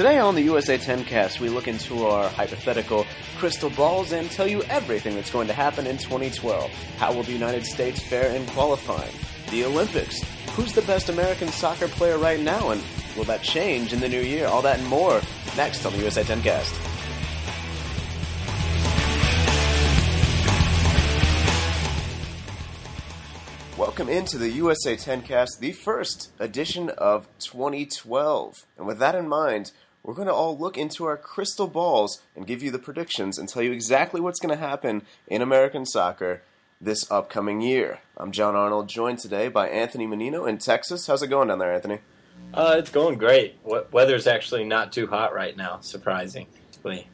Today on the USA 10 cast, we look into our hypothetical crystal balls and tell you everything that's going to happen in 2012. How will the United States fare in qualifying? The Olympics. Who's the best American soccer player right now, and will that change in the new year? All that and more next on the USA 10 cast. Welcome into the USA 10 cast, the first edition of 2012. And with that in mind, we're going to all look into our crystal balls and give you the predictions and tell you exactly what's going to happen in American soccer this upcoming year. I'm John Arnold, joined today by Anthony Menino in Texas. How's it going down there, Anthony? Uh, it's going great. Weather's actually not too hot right now, surprisingly.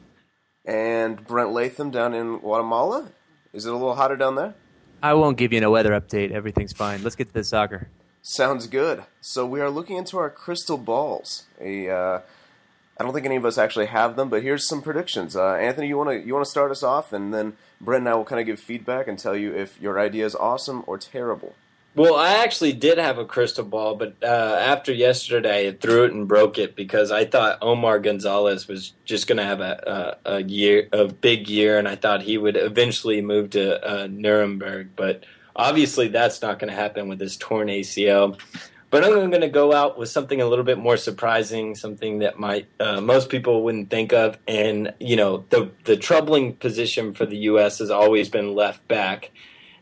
And Brent Latham down in Guatemala. Is it a little hotter down there? I won't give you a weather update. Everything's fine. Let's get to the soccer. Sounds good. So we are looking into our crystal balls. A, uh, I don't think any of us actually have them, but here's some predictions. Uh, Anthony, you want to you want to start us off, and then Brent and I will kind of give feedback and tell you if your idea is awesome or terrible. Well, I actually did have a crystal ball, but uh, after yesterday, I threw it and broke it because I thought Omar Gonzalez was just going to have a, a, a, year, a big year, and I thought he would eventually move to uh, Nuremberg. But obviously, that's not going to happen with his torn ACL. But I'm going to go out with something a little bit more surprising, something that might uh, most people wouldn't think of. And you know, the the troubling position for the U.S. has always been left back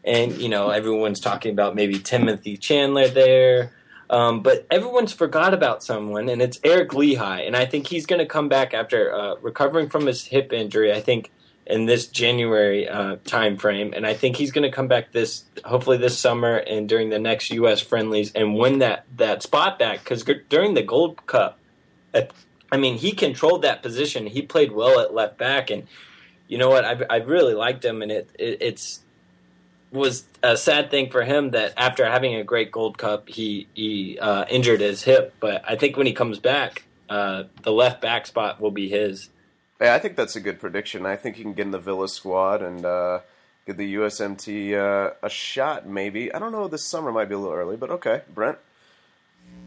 and you know everyone's talking about maybe Timothy Chandler there. Um, but everyone's forgot about someone, and it's Eric Lichaj, and I think he's going to come back after uh, recovering from his hip injury. I think in this January uh, time frame, and I think he's going to come back this hopefully this summer and during the next U.S. friendlies and win that that spot back because during the Gold Cup, I mean he controlled that position. He played well at left back, and you know what I I really liked him, and it, it it's was a sad thing for him that after having a great Gold Cup, he he uh, injured his hip. But I think when he comes back, uh, the left back spot will be his. Yeah, I think that's a good prediction. I think he can get in the Villa squad and uh, the USMT uh, a shot. Maybe I don't know. This summer might be a little early, but okay, Brent.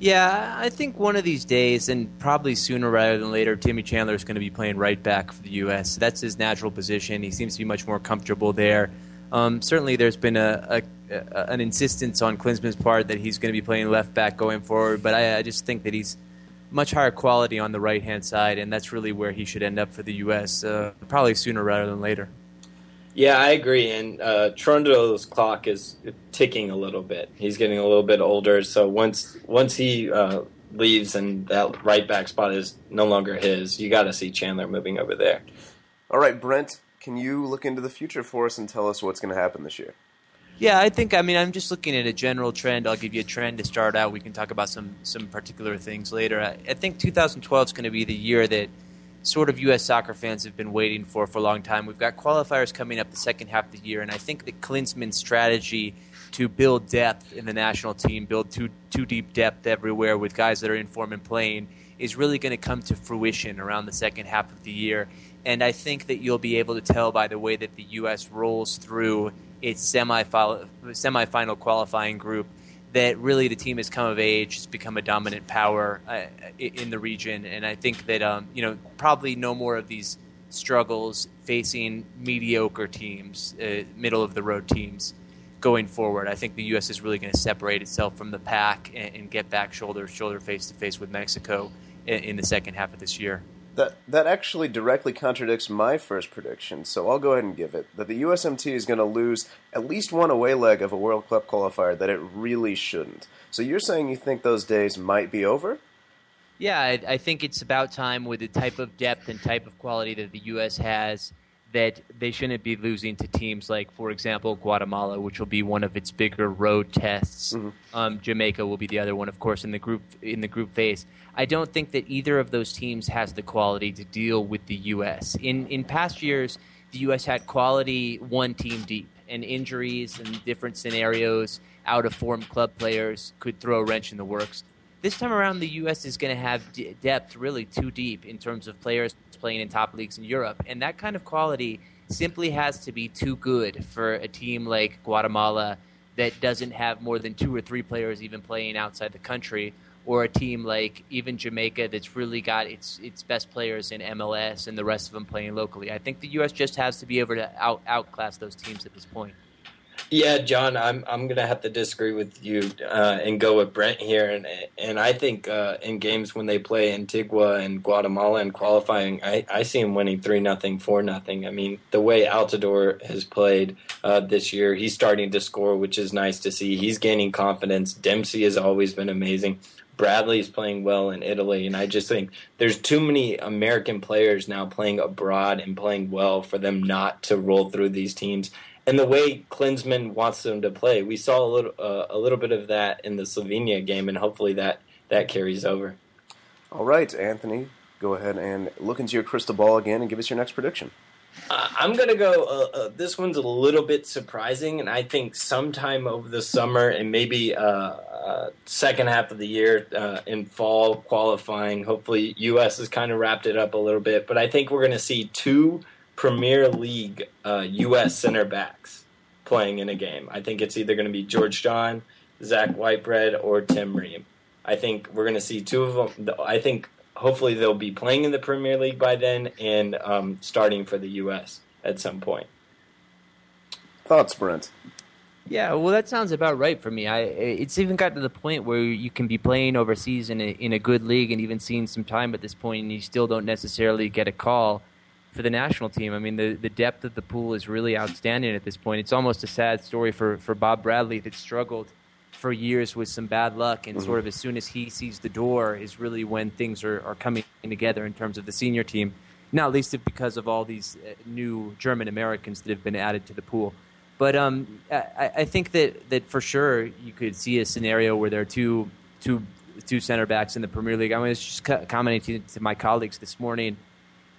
Yeah, I think one of these days, and probably sooner rather than later, Timmy Chandler is going to be playing right back for the U.S. That's his natural position. He seems to be much more comfortable there. Um, certainly, there's been a, a, a, an insistence on Klinsmann's part that he's going to be playing left back going forward, but I, I just think that he's much higher quality on the right hand side, and that's really where he should end up for the U.S. Uh, probably sooner rather than later. Yeah, I agree. And uh, Cherundolo's clock is ticking a little bit. He's getting a little bit older, so once once he uh, leaves and that right back spot is no longer his, you got to see Chandler moving over there. All right, Brent can you look into the future for us and tell us what's going to happen this year? Yeah, I think I mean I'm just looking at a general trend. I'll give you a trend to start out. We can talk about some some particular things later. I, I think 2012 is going to be the year that sort of U.S. soccer fans have been waiting for for a long time. We've got qualifiers coming up the second half of the year, and I think that Klinsmann's strategy to build depth in the national team, build too too deep depth everywhere with guys that are in form and playing, is really going to come to fruition around the second half of the year. And I think that you'll be able to tell by the way that the U.S. rolls through its semifinal qualifying group that really the team has come of age, has become a dominant power uh, in the region. And I think that, um, you know, probably no more of these struggles facing mediocre teams, uh, middle of the road teams going forward. I think the U.S. is really going to separate itself from the pack and, and get back shoulder to shoulder, face to face with Mexico in, in the second half of this year. That that actually directly contradicts my first prediction, so I'll go ahead and give it that the USMT is going to lose at least one away leg of a World Cup qualifier that it really shouldn't. So you're saying you think those days might be over? Yeah, I, I think it's about time with the type of depth and type of quality that the U.S. has that they shouldn't be losing to teams like, for example, Guatemala, which will be one of its bigger road tests. Mm-hmm. Um, Jamaica will be the other one, of course, in the group in the group phase. I don't think that either of those teams has the quality to deal with the U.S. In in past years, the U.S. had quality one team deep, and injuries and different scenarios, out of form club players could throw a wrench in the works. This time around, the U.S. is going to have d- depth really too deep in terms of players playing in top leagues in Europe. And that kind of quality simply has to be too good for a team like Guatemala that doesn't have more than two or three players even playing outside the country, or a team like even Jamaica that's really got its its best players in MLS and the rest of them playing locally. I think the U.S. just has to be able to out outclass those teams at this point. Yeah, John, I'm I'm gonna have to disagree with you uh, and go with Brent here, and and I think uh, in games when they play Antigua and Guatemala in qualifying, I, I see him winning three nothing, four nothing. I mean, the way Altidore has played uh, this year, he's starting to score, which is nice to see. He's gaining confidence. Dempsey has always been amazing. Bradley is playing well in Italy, and I just think there's too many American players now playing abroad and playing well for them not to roll through these teams and the way Klinsmann wants them to play. We saw a little uh, a little bit of that in the Slovenia game, and hopefully that that carries over. All right, Anthony, go ahead and look into your crystal ball again and give us your next prediction. Uh, I'm going to go. Uh, uh, this one's a little bit surprising, and I think sometime over the summer and maybe uh, uh, second half of the year in fall qualifying, hopefully U.S. has kind of wrapped it up a little bit. But I think we're going to see two Premier League uh, U.S. center backs playing in a game. I think it's either going to be George John, Zak Whitbread, or Tim Ream. I think we're going to see two of them. I think hopefully they'll be playing in the Premier League by then and um, starting for the U.S. at some point. Thoughts, Brent? Yeah, well, that sounds about right for me. I it's even got to the point where you can be playing overseas in a, in a good league and even seeing some time at this point, and you still don't necessarily get a call for the national team. I mean, the, the depth of the pool is really outstanding at this point. It's almost a sad story for, for Bob Bradley that struggled for years with some bad luck, and mm-hmm. sort of as soon as he sees the door is really when things are, are coming together in terms of the senior team. Not least because of all these uh, new German Americans that have been added to the pool. But um, I, I think that, that for sure you could see a scenario where there are two, two, two center backs in the Premier League. I was just commenting to, to my colleagues this morning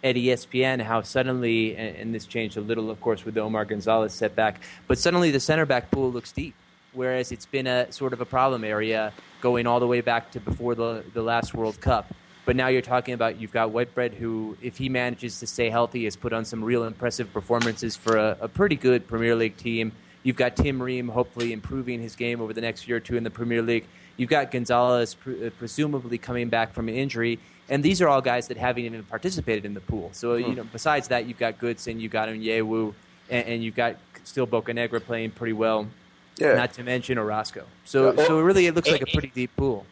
at ESPN how suddenly, and this changed a little, of course, with the Omar Gonzalez setback, but suddenly the center back pool looks deep, whereas it's been a sort of a problem area going all the way back to before the, the last World Cup. But now you're talking about you've got Whitbread, who, if he manages to stay healthy, has put on some real impressive performances for a, a pretty good Premier League team. You've got Tim Ream hopefully improving his game over the next year or two in the Premier League. You've got Gonzalez uh, presumably coming back from an injury, and these are all guys that haven't even participated in the pool. So hmm. you know, besides that, you've got Goodson, you've got Onyewu, and, and you've got still Bocanegra playing pretty well. Yeah. Not to mention Orozco. So yeah. so really, it looks like a pretty deep pool.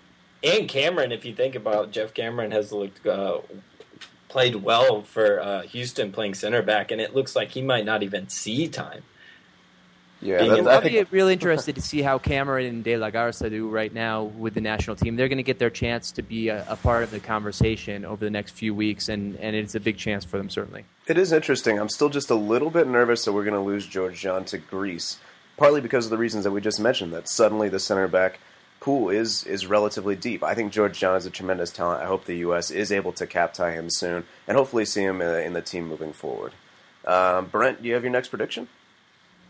And Cameron, if you think about Geoff Cameron, has looked uh, played well for uh, Houston playing center back, and it looks like he might not even see time. Yeah, that's, I'll be really interested to see how Cameron and De La Garza do right now with the national team. They're going to get their chance to be a, a, part of the conversation over the next few weeks, and, and it's a big chance for them, certainly. It is interesting. I'm still just a little bit nervous that we're going to lose George John to Greece, partly because of the reasons that we just mentioned, that suddenly the center back pool is, is relatively deep. I think George John is a tremendous talent. I hope the U.S. is able to cap tie him soon, and hopefully see him in, in the team moving forward. Um, Brent, do you have your next prediction?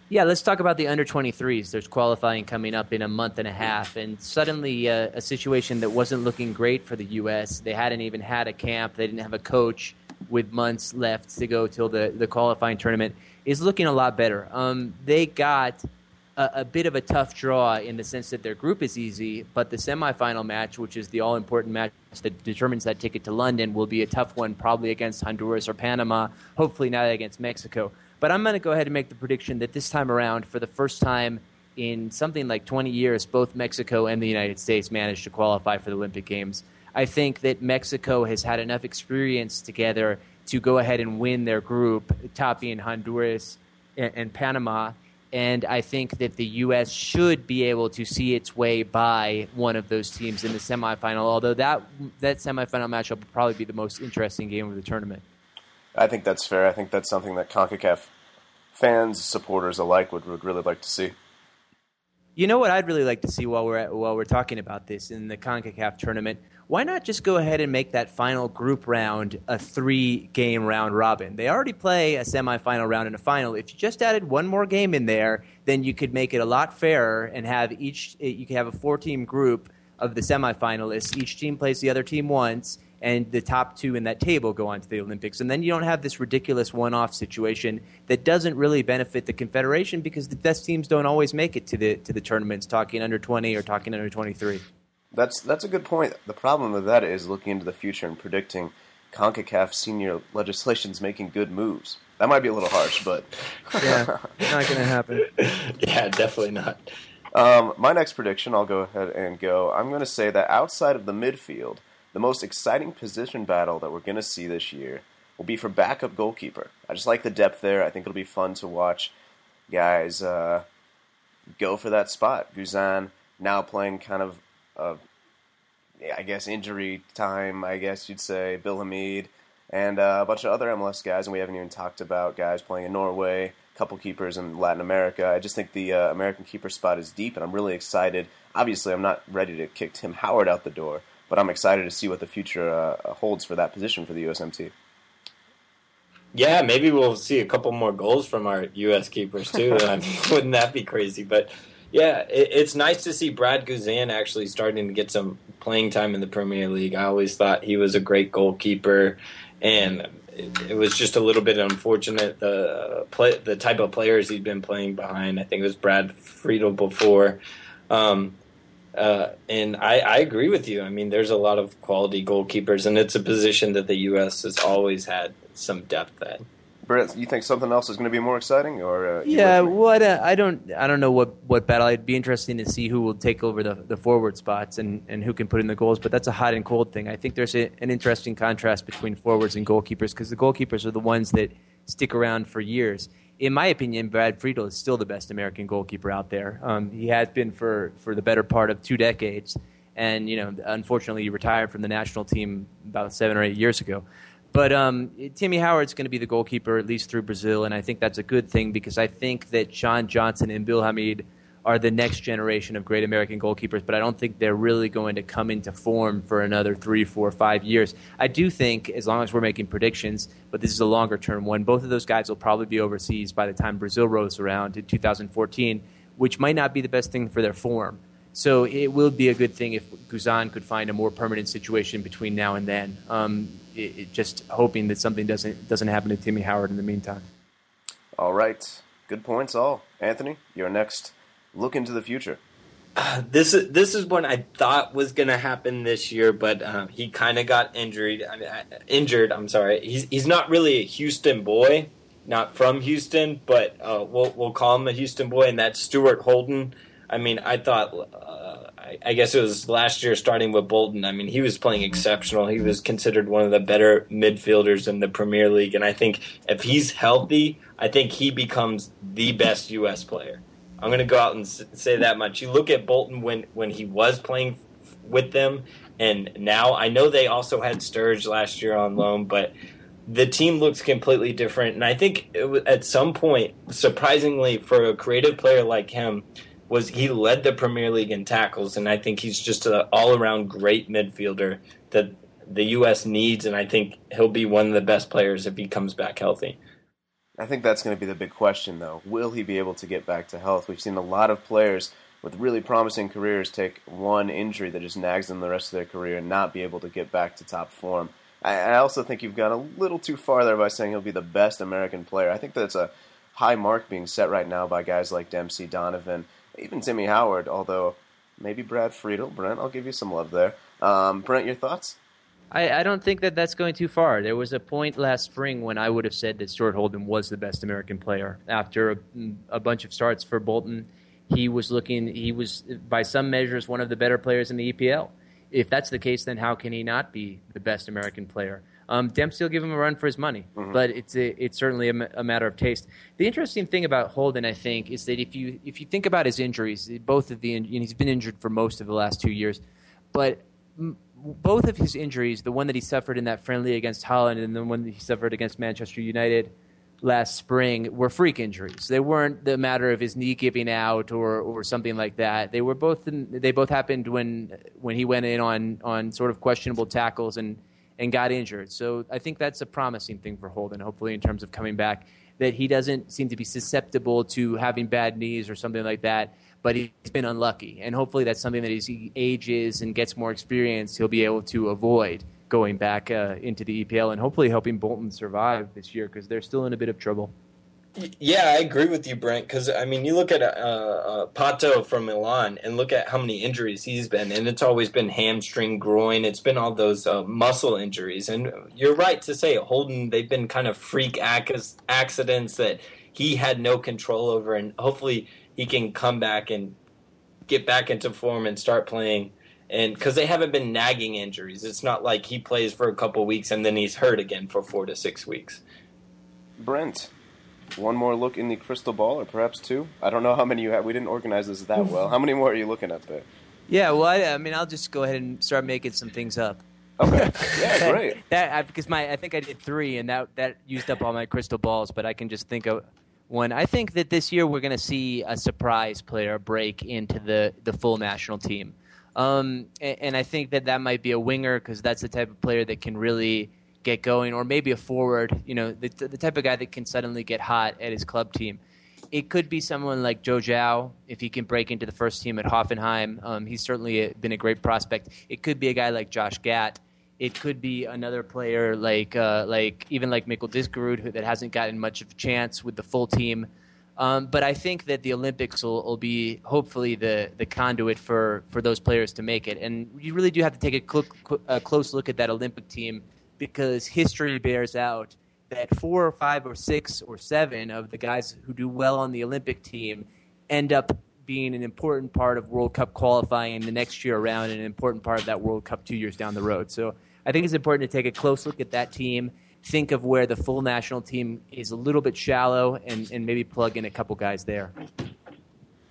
Yeah, let's talk about the under 23s. There's qualifying coming up in a month and a half, and suddenly uh, a situation that wasn't looking great for the U.S. They hadn't even had a camp, they didn't have a coach with months left to go till the, the qualifying tournament, is looking a lot better. Um, they got a, a, bit of a tough draw in the sense that their group is easy, but the semifinal match, which is the all important match that determines that ticket to London, will be a tough one, probably against Honduras or Panama, hopefully not against Mexico. But I'm going to go ahead and make the prediction that this time around, for the first time in something like 20 years, both Mexico and the United States managed to qualify for the Olympic Games. I think that Mexico has had enough experience together to go ahead and win their group, topping Honduras and, and Panama. And I think that the U.S. should be able to see its way by one of those teams in the semifinal, although that, that semifinal matchup will probably be the most interesting game of the tournament. I think that's fair. I think that's something that CONCACAF fans, supporters alike would, would really like to see. You know what I'd really like to see while we're at, while we're talking about this in the CONCACAF tournament? Why not just go ahead and make that final group round a three game round robin? They already play a semifinal round and a final. If you just added one more game in there, then you could make it a lot fairer and have each you could have a four team group of the semifinalists. Each team plays the other team once, and the top two in that table go on to the Olympics. And then you don't have this ridiculous one off situation that doesn't really benefit the Confederation because the best teams don't always make it to the to the tournaments, talking under 20 or talking under 23. That's that's a good point. The problem with that is looking into the future and predicting CONCACAF senior legislation's making good moves. That might be a little harsh, but yeah, not going to happen. yeah, definitely not. Um, my next prediction, I'll go ahead and go. I'm going to say that outside of the midfield, the most exciting position battle that we're going to see this year will be for backup goalkeeper. I just like the depth there. I think it'll be fun to watch guys uh, go for that spot. Guzan now playing kind of, I guess, injury time, I guess you'd say. Bill Hamid and uh, a bunch of other MLS guys, and we haven't even talked about guys playing in Norway, couple keepers in Latin America. I just think the uh, American keeper spot is deep, and I'm really excited. Obviously, I'm not ready to kick Tim Howard out the door, but I'm excited to see what the future uh, holds for that position for the USMT. Yeah, maybe we'll see a couple more goals from our U.S. keepers too. I mean, wouldn't that be crazy? But yeah, it, it's nice to see Brad Guzan actually starting to get some playing time in the Premier League. I always thought he was a great goalkeeper and it, it was just a little bit unfortunate the play, the type of players he'd been playing behind. I think it was Brad Friedel before. Um, uh, and I, I, agree with you. I mean, there's a lot of quality goalkeepers, and it's a position that the U.S. has always had some depth at. Brent, you think something else is going to be more exciting, or uh, yeah? What uh, I don't, I don't know what, what battle. It'd be interesting to see who will take over the, the forward spots and, and who can put in the goals. But that's a hot and cold thing. I think there's a, an interesting contrast between forwards and goalkeepers because the goalkeepers are the ones that stick around for years. In my opinion, Brad Friedel is still the best American goalkeeper out there. Um, he has been for for the better part of two decades, and you know, unfortunately, he retired from the national team about seven or eight years ago. But um, Timmy Howard's going to be the goalkeeper at least through Brazil, and I think that's a good thing because I think that Sean Johnson and Bill Hamid are the next generation of great American goalkeepers, but I don't think they're really going to come into form for another three, four, five years. I do think, as long as we're making predictions, but this is a longer term one, both of those guys will probably be overseas by the time Brazil rolls around in 2014, which might not be the best thing for their form. So it will be a good thing if Guzan could find a more permanent situation between now and then. Um, it, it just hoping that something doesn't doesn't happen to Timmy Howard in the meantime. All right, good points all. Anthony, your next look into the future. This is this is one I thought was going to happen this year, but uh, he kind of got injured. I mean, uh, injured. I'm sorry. He's he's not really a Houston boy, not from Houston, but uh, we'll we'll call him a Houston boy, and that's Stuart Holden. I mean, I thought uh, I, guess it was last year starting with Bolton. I mean, he was playing exceptional. He was considered one of the better midfielders in the Premier League, and I think if he's healthy, I think he becomes the best U.S. player. I'm going to go out and say that much. You look at Bolton when when he was playing with them, and now I know they also had Sturridge last year on loan, but the team looks completely different. And I think at some point, surprisingly, for a creative player like him, was he led the Premier League in tackles, and I think he's just an all around great midfielder that the U.S. needs, and I think he'll be one of the best players if he comes back healthy. I think that's going to be the big question, though. Will he be able to get back to health? We've seen a lot of players with really promising careers take one injury that just nags them the rest of their career and not be able to get back to top form. I also think you've gone a little too far there by saying he'll be the best American player. I think that's a high mark being set right now by guys like Dempsey, Donovan, even Timmy Howard, although maybe Brad Friedel. Brent, I'll give you some love there. Um, Brent, your thoughts? I, I, don't think that that's going too far. There was a point last spring when I would have said that Stuart Holden was the best American player. After a, a bunch of starts for Bolton, he was looking, he was, by some measures, one of the better players in the EPL. If that's the case, then how can he not be the best American player? Um, Dempsey will give him a run for his money, mm-hmm. but it's a, it's certainly a, a, matter of taste. The interesting thing about Holden, I think, is that if you if you think about his injuries, both of the and he's been injured for most of the last two years, but both of his injuries, the one that he suffered in that friendly against Holland and the one that he suffered against Manchester United last spring, were freak injuries. They weren't the matter of his knee giving out or, or something like that. They were both in, they both happened when when he went in on on sort of questionable tackles and and got injured. So I think that's a promising thing for Holden, hopefully, in terms of coming back, that he doesn't seem to be susceptible to having bad knees or something like that, but he's been unlucky. And hopefully, that's something that as he ages and gets more experience, he'll be able to avoid going back uh, into the EPL and hopefully helping Bolton survive this year because they're still in a bit of trouble. Yeah, I agree with you, Brent. Because I mean, you look at uh, uh, Pato from Milan and look at how many injuries he's been, and it's always been hamstring, groin. It's been all those uh, muscle injuries, and you're right to say Holden. They've been kind of freak ac- accidents that he had no control over, and hopefully he can come back and get back into form and start playing. And because they haven't been nagging injuries, it's not like he plays for a couple weeks and then he's hurt again for four to six weeks. Brent, one more look in the crystal ball, or perhaps two. I don't know how many you have. We didn't organize this that well. How many more are you looking at there? Yeah, well, I, I mean, I'll just go ahead and start making some things up. Okay. Yeah, great. that I, because my I think I did three, and that that used up all my crystal balls. But I can just think of one. I think that this year we're going to see a surprise player break into the the full national team, um, and, and I think that that might be a winger because that's the type of player that can really get going, or maybe a forward. You know, the the type of guy that can suddenly get hot at his club team. It could be someone like Joe Gyau if he can break into the first team at Hoffenheim. Um, he's certainly been a great prospect. It could be a guy like Josh Gatt. It could be another player like uh, like even like Mikkel Diskerud that hasn't gotten much of a chance with the full team. Um, but I think that the Olympics will, will, be hopefully the, the conduit for, for those players to make it. And you really do have to take a, cl- a close look at that Olympic team because history bears out that four or five or six or seven of the guys who do well on the Olympic team end up being an important part of World Cup qualifying the next year around and an important part of that World Cup two years down the road. So I think it's important to take a close look at that team, think of where the full national team is a little bit shallow, and, and maybe plug in a couple guys there.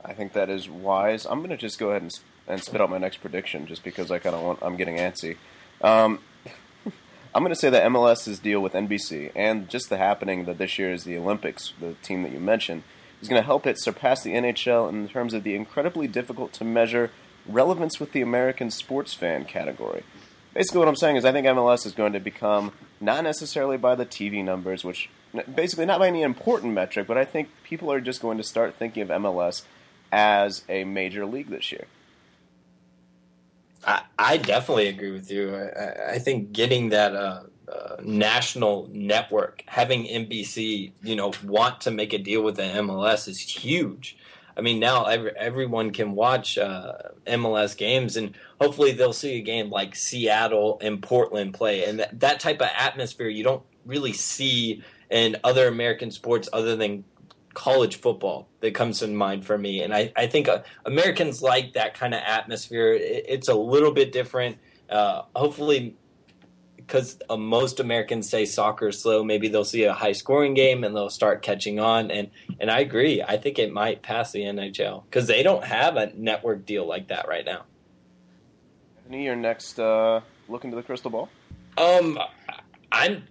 I think that is wise. I'm going to just go ahead and, and spit out my next prediction just because I kind of want, I'm getting antsy. Um, I'm going to say that MLS's deal with NBC and just the happening that this year is the Olympics, the team that you mentioned, is going to help it surpass the NHL in terms of the incredibly difficult to measure relevance with the American sports fan category. Basically, what I'm saying is I think MLS is going to become not necessarily by the TV numbers, which basically not by any important metric, but I think people are just going to start thinking of MLS as a major league this year. I, I definitely agree with you. I, I think getting that uh, uh, national network, having NBC, you know, want to make a deal with the MLS is huge. I mean, now every, everyone can watch uh, MLS games, and hopefully they'll see a game like Seattle and Portland play, and that, that type of atmosphere you don't really see in other American sports other than college football that comes to mind for me. And I, I think uh, Americans like that kind of atmosphere. It, it's a little bit different. Uh, hopefully, because uh, most Americans say soccer is slow, maybe they'll see a high scoring game and they'll start catching on. And, and I agree. I think it might pass the NHL because they don't have a network deal like that right now. Any your next uh, look into the crystal ball? Um, I'm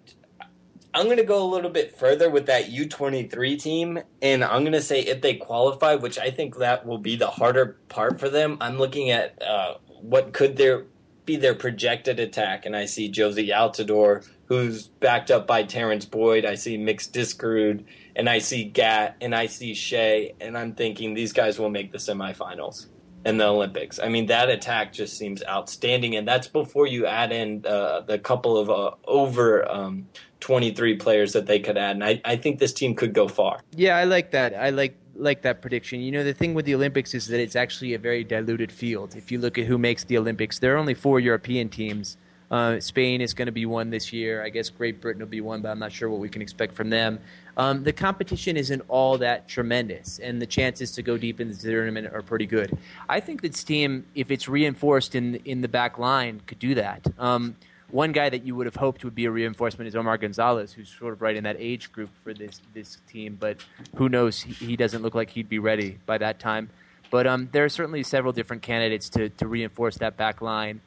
I'm going to go a little bit further with that U23 team, and I'm going to say if they qualify, which I think that will be the harder part for them. I'm looking at uh, what could there be their projected attack, and I see Jozy Altidore, who's backed up by Terrence Boyd. I see Mix Diskerud, and I see Gatt, and I see Shea, and I'm thinking these guys will make the semifinals in the Olympics. I mean, that attack just seems outstanding, and that's before you add in uh, the couple of uh, over um, 23 players that they could add. And I, I think this team could go far. Yeah, I like that. I like like that prediction. You know, the thing with the Olympics is that it's actually a very diluted field. If you look at who makes the Olympics, there are only four European teams. Uh, Spain is going to be one this year. I guess Great Britain will be one, but I'm not sure what we can expect from them. Um, the competition isn't all that tremendous, and the chances to go deep in the tournament are pretty good. I think this team, if it's reinforced in in the back line, could do that. Um, one guy that you would have hoped would be a reinforcement is Omar Gonzalez, who's sort of right in that age group for this this team. But who knows? He, he doesn't look like he'd be ready by that time. But um, there are certainly several different candidates to, to reinforce that back line.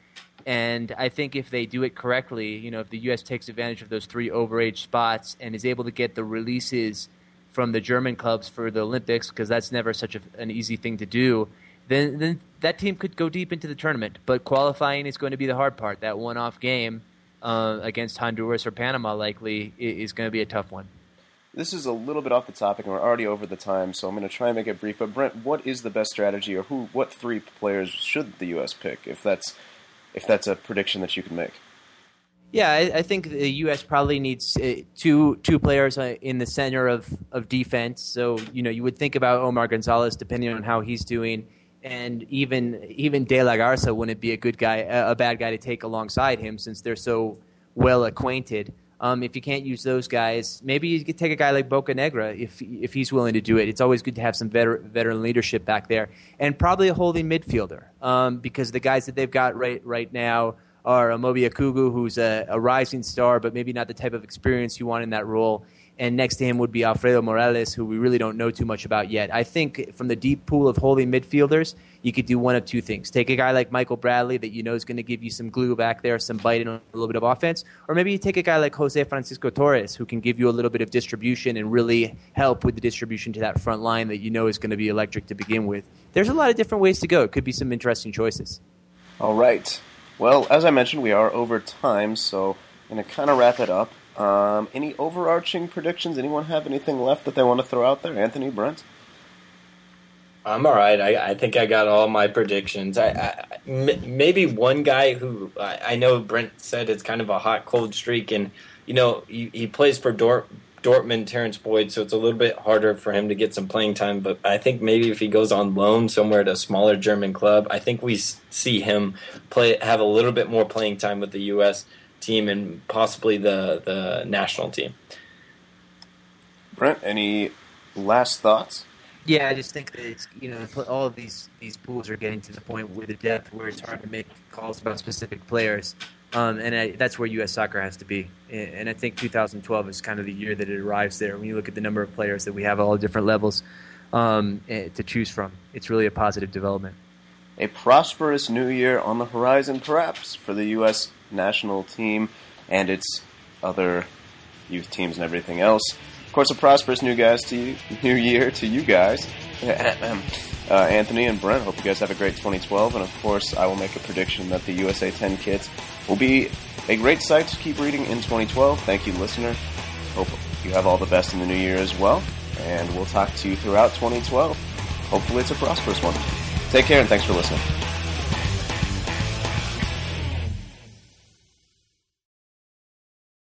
And I think if they do it correctly, you know, if the U.S. takes advantage of those three overage spots and is able to get the releases from the German clubs for the Olympics, because that's never such a, an easy thing to do, then then that team could go deep into the tournament. But qualifying is going to be the hard part. That one-off game uh, against Honduras or Panama likely is going to be a tough one. This is a little bit off the topic, and we're already over the time, so I'm going to try and make it brief. But Brent, what is the best strategy, or who, what three players should the U.S. pick if that's if that's a prediction that you can make? Yeah, I, I think the U.S. probably needs uh, two two players uh, in the center of, of defense. So you know you would think about Omar Gonzalez depending on how he's doing, and even even De La Garza wouldn't be a good guy, a, bad guy to take alongside him since they're so well acquainted. Um, if you can't use those guys, maybe you could take a guy like Bocanegra if if he's willing to do it. It's always good to have some veteran, veteran leadership back there, and probably a holding midfielder um, because the guys that they've got right right now are Amobi Okugo, who's a, a, rising star, but maybe not the type of experience you want in that role. And next to him would be Alfredo Morales, who we really don't know too much about yet. I think from the deep pool of holy midfielders, you could do one of two things. Take a guy like Michael Bradley that you know is going to give you some glue back there, some bite and a little bit of offense. Or maybe you take a guy like Jose Francisco Torres, who can give you a little bit of distribution and really help with the distribution to that front line that you know is going to be electric to begin with. There's a lot of different ways to go. It could be some interesting choices. All right. Well, as I mentioned, we are over time, so I'm going to kind of wrap it up. Um, any overarching predictions? Anyone have anything left that they want to throw out there? Anthony, Brent? I'm all right. I, I think I got all my predictions. I, maybe one guy who I, I, know Brent said it's kind of a hot cold streak, and you know he, he plays for Dort, Dortmund, Terrence Boyd, so it's a little bit harder for him to get some playing time. But I think maybe if he goes on loan somewhere to a smaller German club, I think we see him play have a little bit more playing time with the U.S. team and possibly the the national team. Brent, any last thoughts? Yeah, I just think that it's you know all of these these pools are getting to the point with the depth where it's hard to make calls about specific players. Um, and I, that's where U.S. soccer has to be. And I think 2012 is kind of the year that it arrives there. When you look at the number of players that we have at all different levels um, eh, to choose from, it's really a positive development. A prosperous new year on the horizon, perhaps, for the U.S. national team and its other youth teams and everything else. Of course, a prosperous new guys to you, new year to you guys. uh, Anthony and Brent, hope you guys have a great 2012. And of course, I will make a prediction that the USA 10 kids will be a great site to keep reading in 2012. Thank you, listener. Hope you have all the best in the new year as well. And we'll talk to you throughout 2012. Hopefully, it's a prosperous one. Take care and thanks for listening.